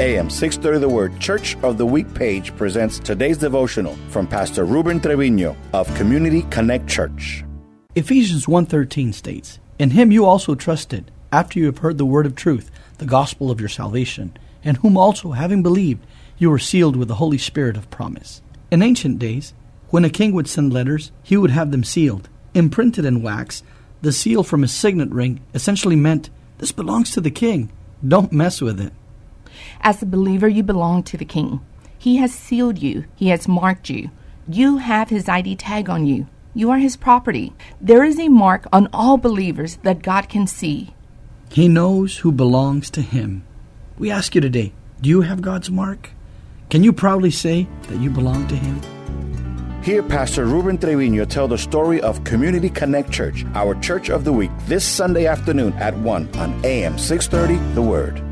AM 630 The Word Church of the Week page presents today's devotional from Pastor Ruben Trevino of Community Connect Church. Ephesians 1:13 states, "In him you also trusted, after you have heard the word of truth, the gospel of your salvation, and whom also having believed, you were sealed with the Holy Spirit of promise." In ancient days, when a king would send letters, he would have them sealed, imprinted in wax. The seal from his signet ring essentially meant, "This belongs to the king. Don't mess with it." As a believer, you belong to the King. He has sealed you, He has marked you. You have His ID tag on you. You are His property. There is a mark on all believers that God can see. He knows who belongs to Him. We ask you today do you have God's mark? Can you proudly say that you belong to Him? Hear Pastor Ruben Trevino tell the story of Community Connect Church, our church of the week, this Sunday afternoon at 1 on AM 630 The Word.